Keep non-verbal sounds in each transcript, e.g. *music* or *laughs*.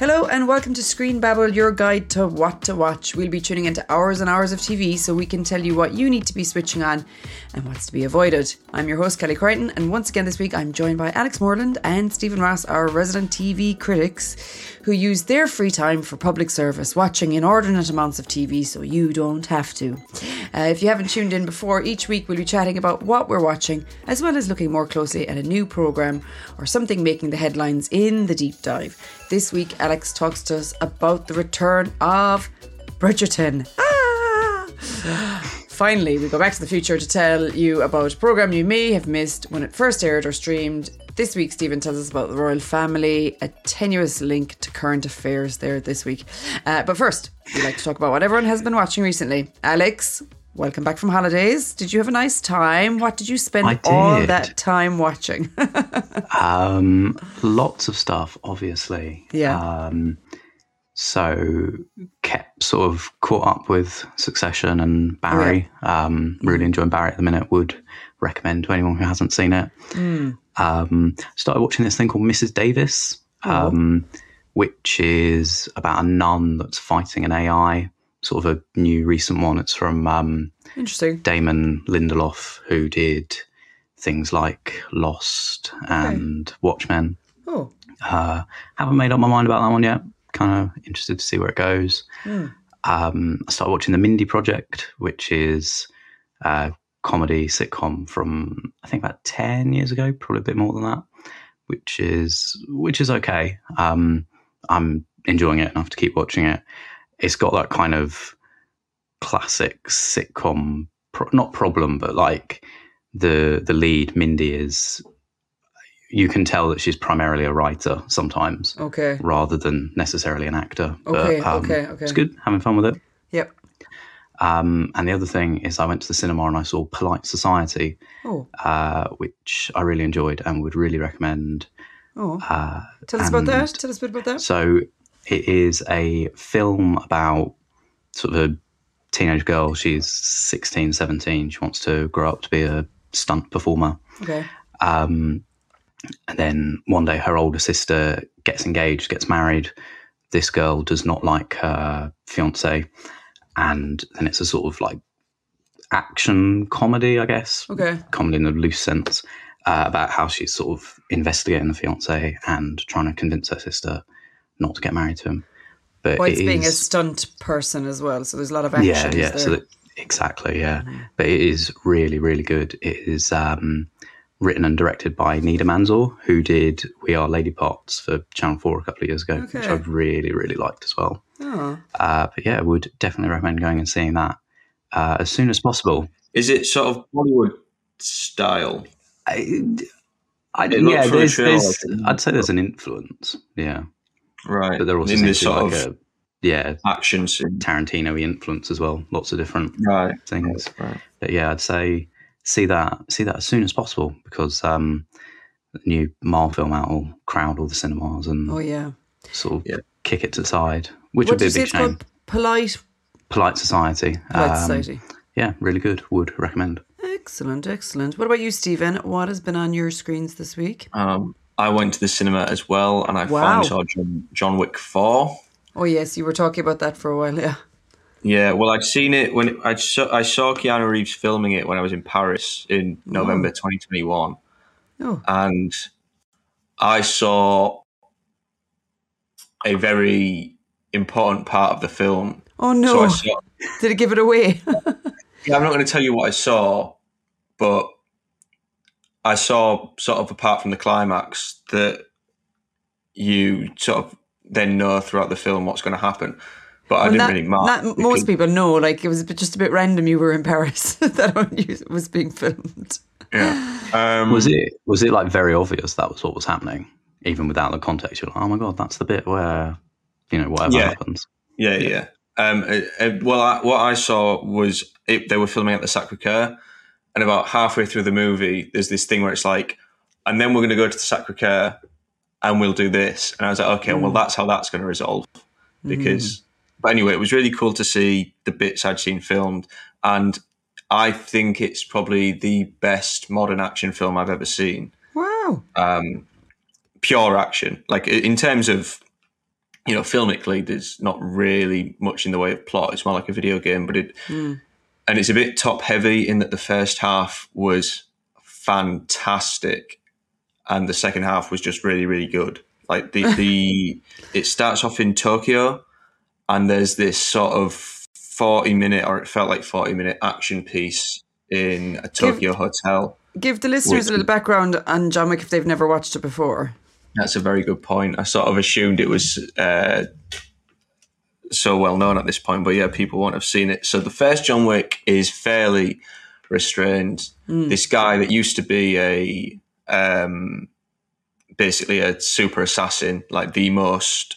Hello and welcome to Screen Babble, your guide to what to watch. We'll be tuning into hours and hours of TV so we can tell you what you need to be switching on and what's to be avoided. I'm your host, Kelly Crichton, and once again this week I'm joined by Alex Morland and Steven Ross, our resident TV critics, who use their free time for public service, watching inordinate amounts of TV so you don't have to. Uh, if you haven't tuned in before, each week we'll be chatting about what we're watching, as well as looking more closely at a new programme or something making the headlines in the deep dive. This week, Alex talks to us about the return of Bridgerton. Ah! Finally, we go back to the future to tell you about a programme you may have missed when it first aired or streamed. This week, Steven tells us about the Royle Family, a tenuous link to current affairs there this week. Uh, but first, we like to talk about what everyone has been watching recently. Alex, welcome back from holidays. Did you have a nice time? What did you spend I all that time watching? *laughs* Um, lots of stuff, obviously. Yeah. Um, so kept sort of caught up with Succession and Barry. Um, really enjoying Barry at the minute. Would recommend to anyone who hasn't seen it. Um, started watching this thing called Mrs. Davis, um, which is about a nun that's fighting an AI. Sort of a new recent one. It's from um, Interesting. Damon Lindelof, who did things like Lost and Watchmen. Oh, Uh, haven't made up my mind about that one yet. Kind of interested to see where it goes. Um, I started watching The Mindy Project, which is a comedy sitcom from I think about ten years ago, probably a bit more than that. Which is which is okay. Um, I'm enjoying it enough to keep watching it. It's got that kind of classic sitcom, pro- not problem, but like the the lead Mindy is. You can tell that she's primarily a writer sometimes, okay. rather than necessarily an actor. Okay, but, um, okay, okay. It's good, having fun with it. Yep. Um, and the other thing is, I went to the cinema and I saw Polite Society, Oh, uh, which I really enjoyed and would really recommend. oh. Uh, Tell us about that. Tell us a bit about that. So it is a film about sort of a teenage girl. She's 16, 17. She wants to grow up to be a stunt performer. Okay. Um, and then one day her older sister gets engaged, gets married. This girl does not like her fiance. And then it's a sort of like action comedy, I guess. Okay. Comedy in a loose sense, uh, about how she's sort of investigating the fiance and trying to convince her sister not to get married to him. But Well, it it's being a stunt person as well, so there's a lot of action. yeah, yeah. there? So that, exactly, yeah. But it is really, really good. It is um, written and directed by Nida Manzoor, who did We Are Lady Parts for Channel Four a couple of years ago, which I've really, really liked as well. oh. Uh, but yeah, would definitely recommend going and seeing that uh, as soon as possible. Is it sort of Bollywood style? I, I don't. looked Yeah, from there's, there's, I'd say there's an influence. Yeah, Right. but there are also in this sort like of a yeah action scene. Tarantino influence as well. Lots of different Right. things. Right. But yeah, I'd say see that see that as soon as possible because um, the new Marvel film out will crowd all the cinemas and Oh yeah. sort of Yeah. kick it to the side, which what would be a you say big it's shame. Polite, Polite Society. polite um, society. Yeah, really good. Would recommend. Excellent, excellent. What about you, Steven? What has been on your screens this week? Um, I went to the cinema as well, and I Wow. finally saw John, John Wick Four. Oh yes, you were talking about that for a while. Yeah. Yeah, well, I'd seen it when I saw, I saw Keanu Reeves filming it when I was in Paris in November 2021, Oh. and I saw a very important part of the film. Oh So no! I saw, *laughs* Did it give it away? *laughs* yeah, I'm not going to tell you what I saw, but I saw sort of apart from the climax that you sort of then know throughout the film what's going to happen. But I didn't not- really mark. not- because- most people know. Like it was just a bit random. You were in Paris *laughs* that when *laughs* you was being filmed. Yeah. *laughs* Um, Was it was it like very obvious that was what was happening, even without the context? You're like, oh my god, that's the bit where you know whatever Yeah. happens. Yeah, yeah. Um, uh, uh, well, I, what I saw was it, they were filming at the Sacre Coeur, and about halfway through the movie, there's this thing where it's like, and then we're going to go to the Sacre Coeur, and we'll do this. And I was like, okay, well, that's how that's going to resolve. Because, but anyway, it was really cool to see the bits I'd seen filmed, and I think it's probably the best modern action film I've ever seen Wow. um, pure action. Like in terms of you know, filmically, there's not really much in the way of plot. It's more like a video game, but it Mm. And it's a bit top heavy in that the first half was fantastic, and the second half was just really really good. Like the the *laughs* it starts off in Tokyo, and there's this sort of forty minute, or it felt like forty minute action piece in a Tokyo hotel. Give the listeners a little background on John Wick if they've never watched it before. That's a very good point. I sort of assumed it was uh, so well known at this point, but yeah, people won't have seen it. So the first John Wick is fairly restrained. This guy that used to be a um, basically a super assassin, like the most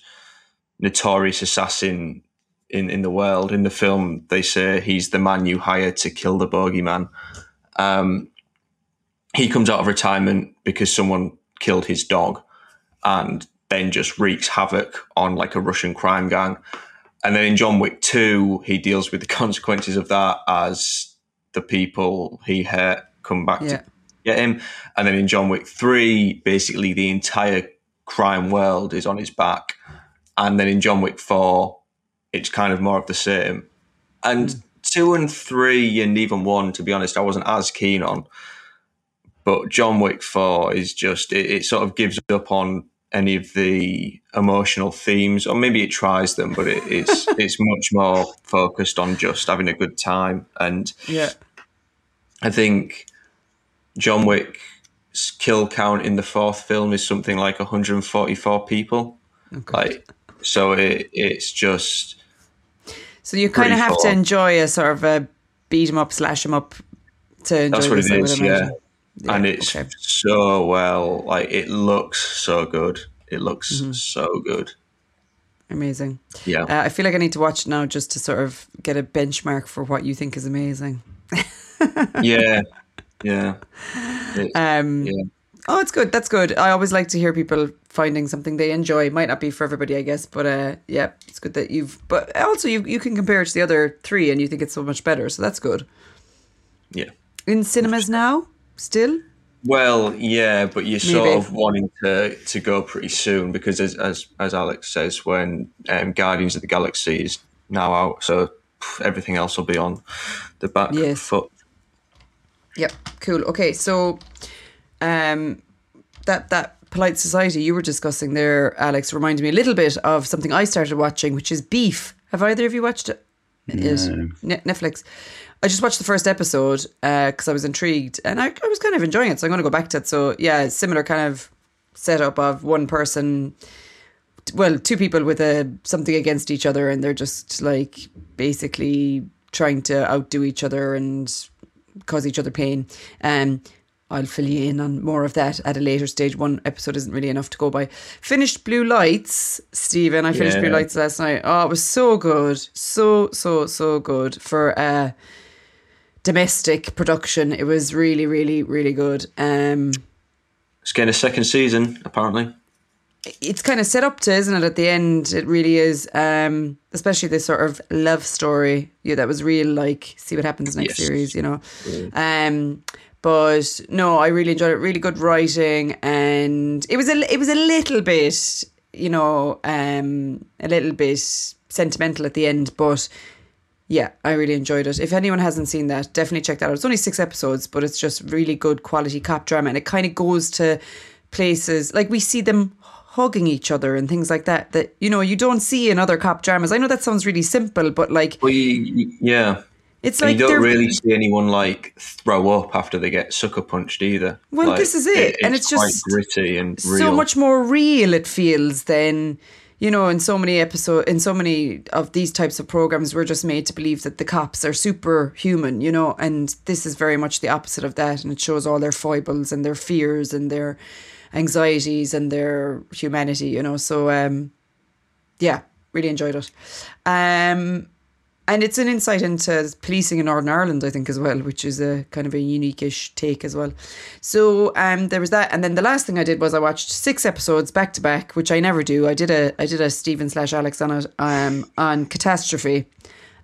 notorious assassin in, in the world. In the film, they say he's the man you hired to kill the bogeyman. Um, he comes out of retirement because someone killed his dog and then just wreaks havoc on like a Russian crime gang. And then in John Wick 2, he deals with the consequences of that as the people he hurt come back Yeah. to get him. And then in John Wick 3, basically the entire crime world is on his back. And then in John Wick 4, it's kind of more of the same. And hmm. two and three, and even one, to be honest, I wasn't as keen on. But John Wick 4 is just, it, it sort of gives up on any of the emotional themes, or maybe it tries them, but it, it's *laughs* it's much more focused on just having a good time. And Yeah. I think John Wick's kill count in the fourth film is something like 144 people. Oh, like, so it, it's just So you kind of have to enjoy a sort of a beat 'em up, slash 'em up to enjoy That's what it I yeah. Imagine. and it's okay. so well. Like it looks so good. It looks Mm-hmm. so good. amazing. Yeah, Uh, I feel like I need to watch it now just to sort of get a benchmark for what you think is amazing. *laughs* yeah, yeah. It's- Um, yeah. Oh, it's good. That's good. I always like to hear people finding something they enjoy. Might not be for everybody, I guess, but uh, yeah, it's good that you've. But also, you you can compare it to the other three, and you think it's so much better. So that's good. yeah. In cinemas now, still. Well, yeah, but you're sort of wanting to to go pretty soon because as as, as Alex says, when um, Guardians of the Galaxy is now out, so everything else will be on the back Yes. foot. Yep. Cool. Okay. So, um, that that polite society you were discussing there, Alex, reminded me a little bit of something I started watching, which is Beef. Have either of you watched it? It is Ne- Netflix. I just watched the first episode because I was intrigued, and I, I was kind of enjoying it. So I'm going to go back to it. So yeah, similar kind of setup of one person well, two people with a something against each other, and they're just like basically trying to outdo each other and cause each other pain. Um, I'll fill you in on more of that at a later stage. One episode isn't really enough to go by. Finished Blue Lights, Steven. I finished Yeah. Blue Lights last night. Oh, it was so good, so so so good for uh domestic production. It was really really really good. Um, It's getting a second season apparently. it's kind of set up to, isn't it? At the end, it really is. Um, especially this sort of love story. Yeah, that was real. Like, see what happens next Yes. series. You know. Um, but no, I really enjoyed it. Really good writing, and it was a it was a little bit, you know, um, a little bit sentimental at the end, but. Yeah, I really enjoyed it. If anyone hasn't seen that, definitely check that out. It's only six episodes, but it's just really good quality cop drama, and it kind of goes to places like we see them hugging each other and things like that. That you know you don't see in other cop dramas. I know that sounds really simple, but like you- yeah, it's and like you don't really see anyone like throw up after they get sucker punched either. Well, Like, this is it, and it's quite just gritty and real. so much more real. It feels than you know in so many episode in so many of these types of programs we're just made to believe that the cops are superhuman you know and this is very much the opposite of that and it shows all their foibles and their fears and their anxieties and their humanity you know so um yeah really enjoyed it um and it's an insight into policing in Northern Ireland, I think, as well, which is a kind of a unique-ish take as well. So um, there was that, and then the last thing I did was I watched six episodes back to back, which I never do. I did a I did a Steven slash Alex on it um, on Catastrophe,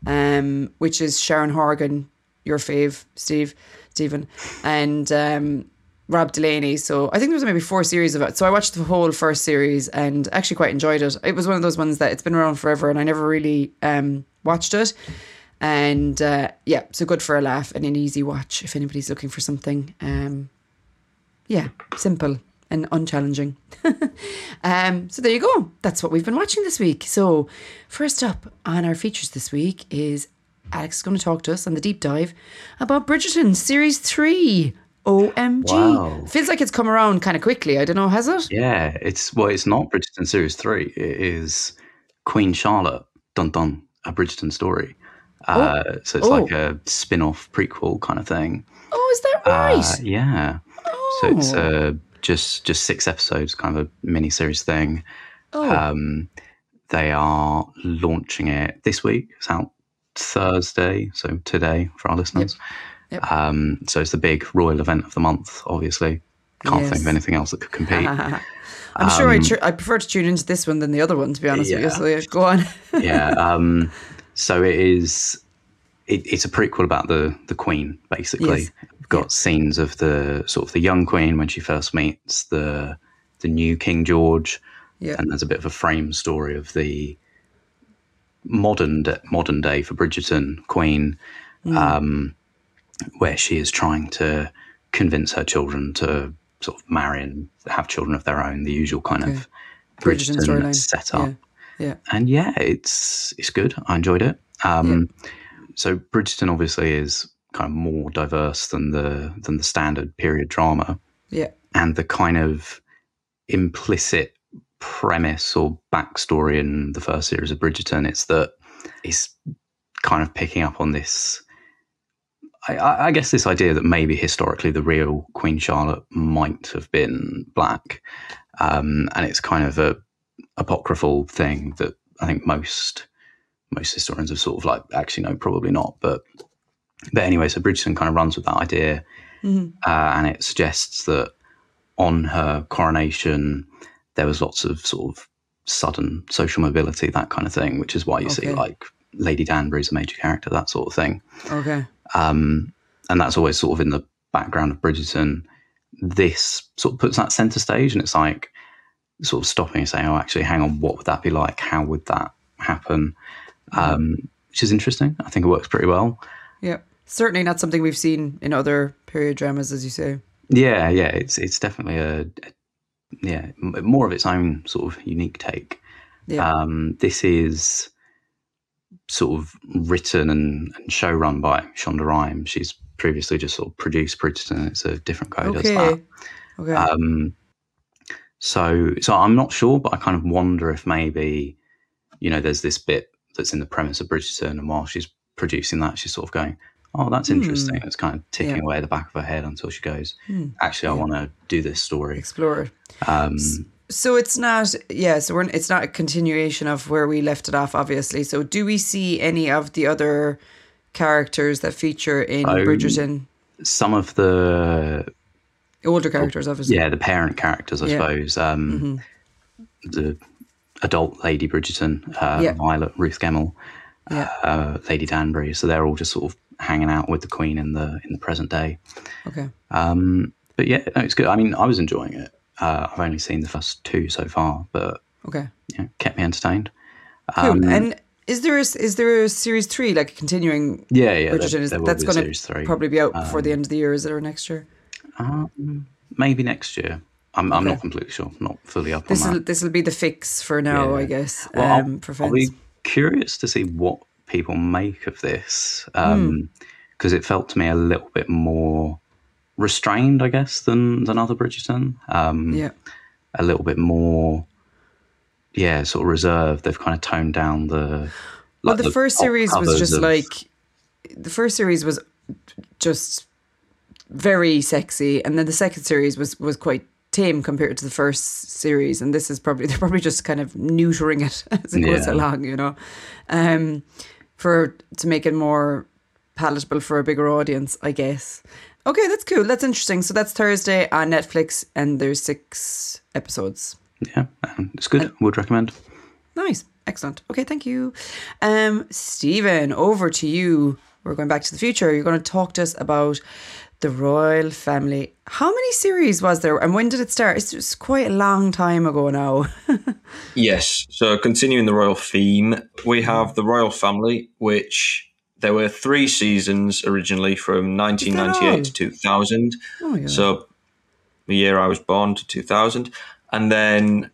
um, which is Sharon Horgan, your fave, Steve, Steven, and um, Rob Delaney. So I think there was maybe four series of it. So I watched the whole first series and actually quite enjoyed it. It was one of those ones that it's been around forever and I never really um, watched it. And uh, yeah, so good for a laugh and an easy watch if anybody's looking for something. Um, yeah, simple and unchallenging. *laughs* um, so there you go. That's what we've been watching this week. So first up on our features this week is Alex is going to talk to us on the deep dive about Bridgerton Series 3. OMG. Wow. Feels like it's come around kind of quickly. I don't know, has it? Yeah, it's well, it's not Bridgerton series three. It is Queen Charlotte. Dun dun, a Bridgerton story. Uh, so it's Oh. like a spin-off prequel kind of thing. Oh, is that right? Uh, yeah. So it's uh, just just six episodes, kind of a mini series thing. oh, Um, they are launching it this week. It's out Thursday, so today for our listeners. Yep. Um, so it's the big royal event of the month. Obviously, can't think of anything else that could compete. *laughs* I'm sure I, tr- I prefer to tune into this one than the other one, to be honest with you. So go on. *laughs* yeah. Um, so it is. It, it's a prequel about the the Queen, basically. Yes. We've got scenes of the sort of the young Queen when she first meets the the new King George, Yeah. and there's a bit of a frame story of the modern modern day for Bridgerton Queen, Hmm. um, where she is trying to convince her children to sort of marry and have children of their own. The usual kind Okay. of Bridgerton Bridgerton setup Yeah. Yeah. and yeah, it's it's good. I enjoyed it. Um, So Bridgerton obviously is kind of more diverse than the than the standard period drama, Yeah. and the kind of implicit premise or backstory in the first series of Bridgerton it's that it's kind of picking up on this. I- I, guess this idea that maybe historically the real Queen Charlotte might have been black, um, and it's kind of a apocryphal thing that I think most most historians have sort of like actually no, probably not, but but anyway, so Bridgerton kind of runs with that idea, Mhm. uh, and it suggests that on her coronation there was lots of sort of sudden social mobility, that kind of thing, which is why you see like Lady Danbury's a major character, that sort of thing. Okay. Um, and that's always sort of in the background of Bridgerton. This sort of puts that center stage, and it's like sort of stopping and saying, "Oh, actually, hang on, what would that be like? How would that happen?" Um, which is interesting. I think it works pretty well. Yeah. Certainly not something we've seen in other period dramas, as you say. Yeah, yeah, it's it's definitely a, a yeah more of its own sort of unique take. Yeah. Um, this is sort of written and, and show run by Shonda Rhimes. She's previously just sort of produced Bridgerton. It's a different guy who does that. okay. Okay. Um, so, so I'm not sure, but I kind of wonder if maybe, you know, there's this bit that's in the premise of Bridgerton, and while she's producing that, she's sort of going, "Oh, that's interesting." It's kind of ticking Hmm. Yeah. away at the back of her head until she goes, Hmm. "Actually, I want to do this story." Explore it. Um, So it's not, yeah. So we're, it's not a continuation of where we left it off, obviously. So do we see any of the other characters that feature in Oh, Bridgerton? some of the Older characters, obviously. yeah, the parent characters, I Yeah. suppose. Um, The adult Lady Bridgerton, uh, Yeah. Violet, Ruth Gemmell, Yeah. uh, Lady Danbury. So they're all just sort of hanging out with the Queen in the in the present day. Okay. Um, but yeah, no, it's good. I mean, I was enjoying it. Uh, I've only seen the first two so far, but Okay. yeah, kept me entertained. Cool. Um, and is there a, is there a series three like continuing? yeah, yeah, Bridgerton there, is there will that's going to probably be out before the end of the year, is it, or next year? Um, maybe next year. I'm, I'm Okay. not completely sure. Not fully up This on will that. this will be the fix for now, Yeah. I guess. Well, I'll- um, for I'll, be curious to see what people make of this Hmm. because it felt to me a little bit more restrained, I guess, than than other Bridgerton. Um, yeah. a little bit more, yeah, sort of reserved. They've kind of toned down the. Well, like the, first series was just of- like the first series was just very sexy, and then the second series was was quite tame compared to the first series. And this is probably *laughs* they're probably just kind of neutering it *laughs* as it goes along, you know, um, for to make it more palatable for a bigger audience, I guess. Okay, that's cool. That's interesting. So that's Thursday on Netflix, and there's six episodes. Yeah, um, it's good. Would recommend. Nice. Excellent. Okay, thank you. Um, Steven, over to you. We're going back to the future. You're going to talk to us about The Royle Family. How many series was there, and when did it start? It's just quite a long time ago now. *laughs* Yes. So continuing the royal theme, we have the Royle Family, which there were three seasons originally from 1998 to 2000. Oh! So the year I was born to 2000, and then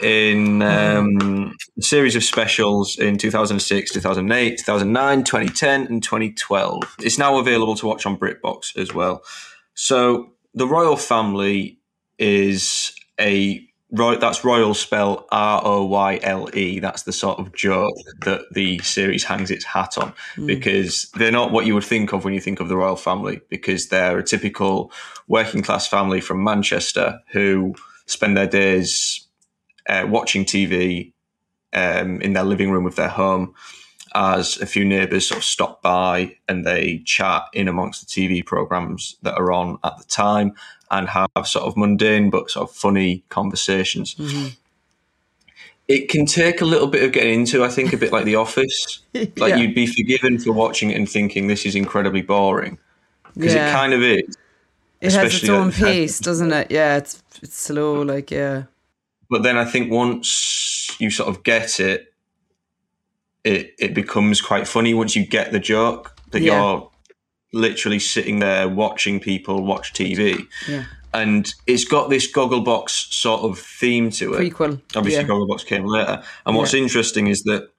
in um, a series of specials in 2006, 2008, 2009, 2010, and 2012. It's now available to watch on BritBox as well. So the Royle Family is a Roy, that's royal spell R O Y L E. That's the sort of joke that the series hangs its hat on. Because they're not what you would think of when you think of the royal family because they're a typical working class family from Manchester who spend their days uh, watching TV um, in their living room of their home as a few neighbours sort of stop by and they chat in amongst the TV programs that are on at the time and have sort of mundane but sort of funny conversations. Mm-hmm. It can take a little bit of getting into, I think, a bit like The Office. *laughs* Like Yeah. you'd be forgiven for watching it and thinking this is incredibly boring because Yeah. it kind of is. it has its own pace, doesn't it? Yeah, it's it's slow. Like yeah, but then I think once you sort of get it, it it becomes quite funny once you get the joke that Yeah. you're literally sitting there watching people watch TV, yeah. and it's got this Gogglebox sort of theme to it. Prequel. Obviously, yeah. Gogglebox came later, and what's interesting is that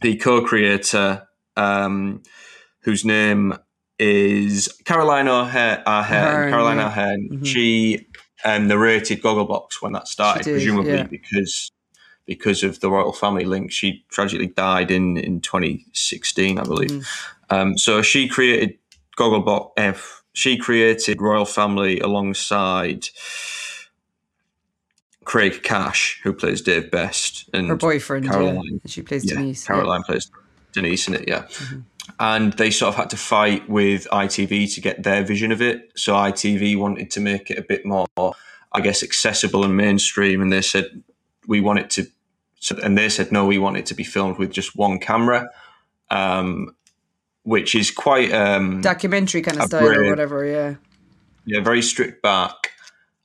the co-creator, um, whose name is Caroline O'Hare, Aherne, Caroline yeah. Aherne, she um, narrated Gogglebox when that started, did, presumably yeah. because because of the Royle Family link. She tragically died in in 2016, I believe. Mm-hmm. Um, so she created Gogglebox. F. She created Royle Family alongside Craig Cash, who plays Dave Best, and Her boyfriend. Caroline. Yeah. She plays yeah, Denise. yeah. Caroline plays Denise in it, yeah. And they sort of had to fight with ITV to get their vision of it. So ITV wanted to make it a bit more, I guess, accessible and mainstream. And they said, we want it to, so, and they said, no, we want it to be filmed with just one camera, um, which is quite, um, Documentary kind of style or whatever. Yeah. yeah, very strict back.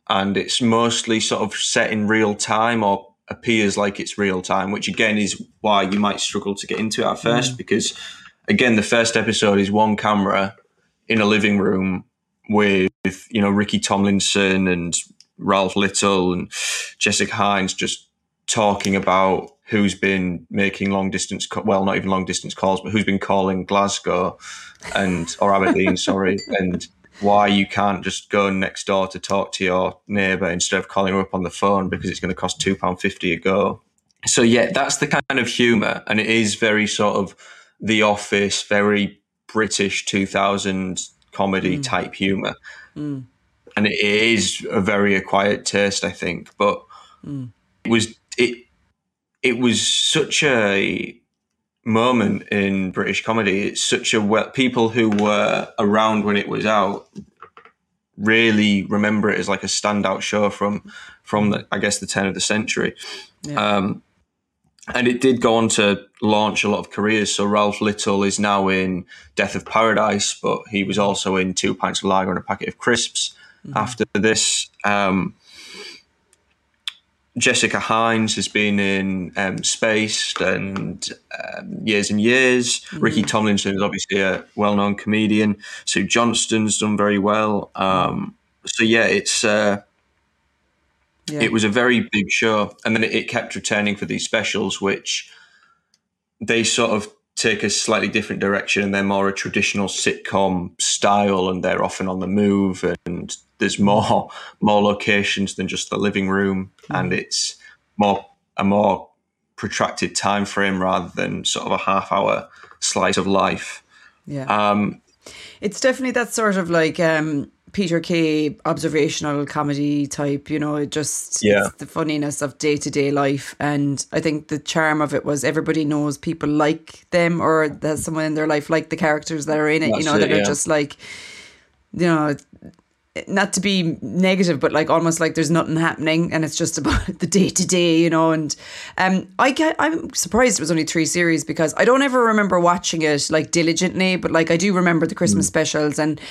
And it's mostly sort of set in real time or appears like it's real time, which again is why you might struggle to get into it at first because, again, the first episode is one camera in a living room with, you know, Ricky Tomlinson and Ralph Little and Jessica Hynes just talking about who's been making long distance, well, not even long distance calls, but who's been calling Glasgow and, or Aberdeen, *laughs* sorry, and why you can't just go next door to talk to your neighbour instead of calling her up on the phone because it's going to cost £2.50 a go. So, yeah, that's the kind of humour. And it is very sort of The Office, very British 2000 comedy mm. type humour. Mm. And it is a very acquired taste, I think. But mm. it was it it was such a moment in British comedy. It's such a well people who were around when it was out really remember it as like a standout show from from the, I guess the turn of the century. Um, and it did go on to launch a lot of careers. So Ralph Little is now in Death of Paradise, but he was also in Two Pints of Lager and a Packet of Crisps after this. Um, Jessica Hynes has been in um, Spaced and um, Years and Years. Ricky Tomlinson is obviously a well-known comedian. Sue Johnston's done very well. Um, so yeah, it's uh, Yeah. it was a very big show, and then it, it kept returning for these specials, which they sort of take a slightly different direction, and they're more a traditional sitcom style, and they're often on the move, and there's more more locations than just the living room, and it's more a more protracted time frame rather than sort of a half hour slice of life. yeah. Um, It's definitely that sort of like um, Peter Kay observational comedy type, you know, it just Yeah. it's the funniness of day to day life. And I think the charm of it was everybody knows people like them or there's someone in their life like the characters that are in it, you know, it, that are just like, you know, not to be negative, but like almost like there's nothing happening and it's just about *laughs* the day to day, you know. And um, I get, I'm surprised it was only three series because I don't ever remember watching it like diligently, but like I do remember the Christmas specials and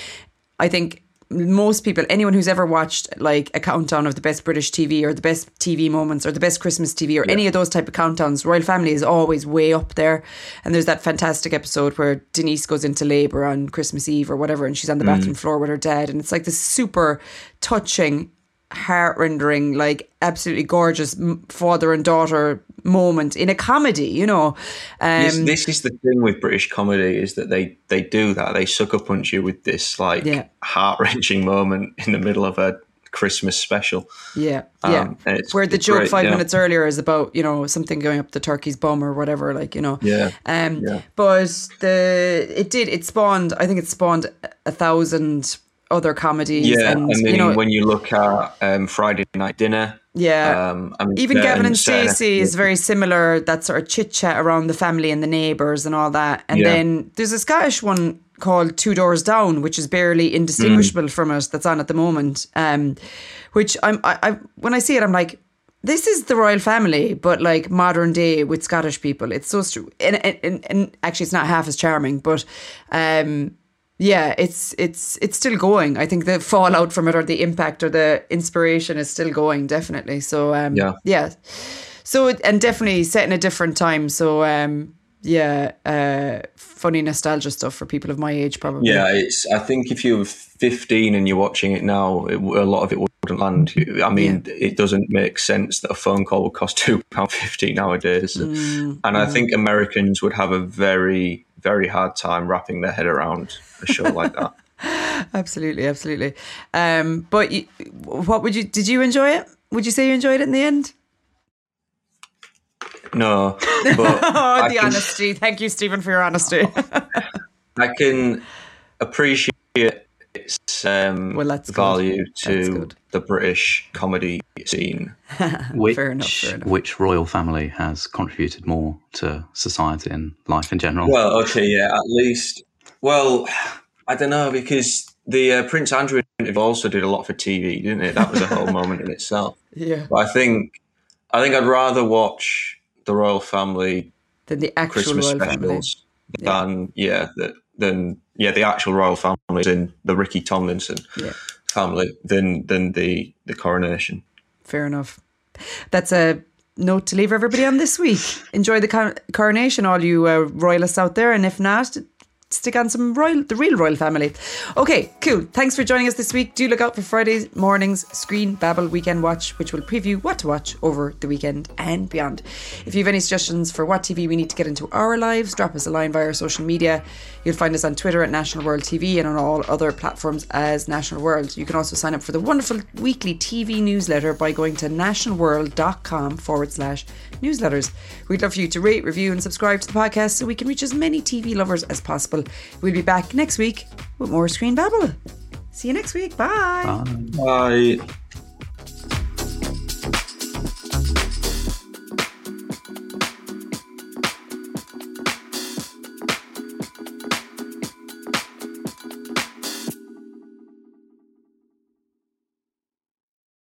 I think most people, anyone who's ever watched like a countdown of the best British TV or the best TV moments or the best Christmas TV or any of those type of countdowns, Royle Family is always way up there. And there's that fantastic episode where Denise goes into labour on Christmas Eve or whatever, and she's on the mm. bathroom floor with her dad, and it's like this super touching heart rendering, like absolutely gorgeous father and daughter moment in a comedy, you know. Um, this, this is the thing with British comedy is that they they do that. They sucker punch you with this like Yeah. heart wrenching moment in the middle of a Christmas special. yeah, yeah. Um, it's- Where the joke great, five yeah. minutes earlier is about you know something going up the turkey's bum or whatever, like you know. Yeah, Um, yeah. but the it did it spawned. I think it spawned a thousand other comedies. Yeah, and, then you know, when you look at um, Friday Night Dinner, yeah. um, I mean, Even Gavin and certain Stacey is very similar. That sort of chit chat around the family and the neighbours and all that. And Yeah. then there's a Scottish one called Two Doors Down, which is barely indistinguishable Mm. from it. That's on at the moment. Um, which I'm I, I when I see it, I'm like. This is the Royle Family, but like modern day with Scottish people. It's so true, and, and, and, and actually, it's not half as charming. But um, yeah, it's it's it's still going. I think the fallout from it, or the impact, or the inspiration, is still going. Definitely. So um, Yeah. yeah. So and definitely set in a different time. So um, yeah, uh, funny nostalgia stuff for people of my age, probably. Yeah, it's. I think if you're 15 and you're watching it now, it, a lot of it wouldn't land. I mean, it doesn't make sense that a phone call would cost *laughs* two pound fifty nowadays, Mm, and I think Americans would have a very, very hard time wrapping their head around a show like that. *laughs* absolutely, absolutely. Um, but you, what would you? Did you enjoy it? Would you say you enjoyed it in the end? No, but *laughs* Oh, the can- honesty. Thank you, Steven, for your honesty. *laughs* I can appreciate its um, Well, that's good. value That's to good. the British comedy scene. *laughs* Which, Fair enough, fair enough. which royal family has contributed more to society and life in general? Well, okay, yeah, at least. Well, I don't know because the uh, Prince Andrew interview also did a lot for TV, didn't it? That was a whole *laughs* moment in itself. yeah. But I think, I think I'd rather watch the Royle Family Than the actual Christmas royal family. specials than yeah, the, than yeah the actual royal family than the Ricky Tomlinson Yeah. family than than the the coronation. Fair enough. That's a note to leave everybody on this week. Enjoy the coronation, all you uh, royalists out there, and if not, stick on some royal, the real royal family. Okay, cool. Thanks for joining us this week. Do look out for Friday morning's Screen Babble Weekend Watch, which will preview what to watch over the weekend and beyond. If you have any suggestions for what TV we need to get into our lives, drop us a line via our social media. You'll find us on Twitter at National World TV and on all other platforms as National World. You can also sign up for the wonderful weekly TV newsletter by going to nationalworld.com forward slash newsletters. We'd love for you to rate, review, and subscribe to the podcast so we can reach as many TV lovers as possible. We'll be back next week with more Screen Babble. See you next week. Bye. Bye. Bye.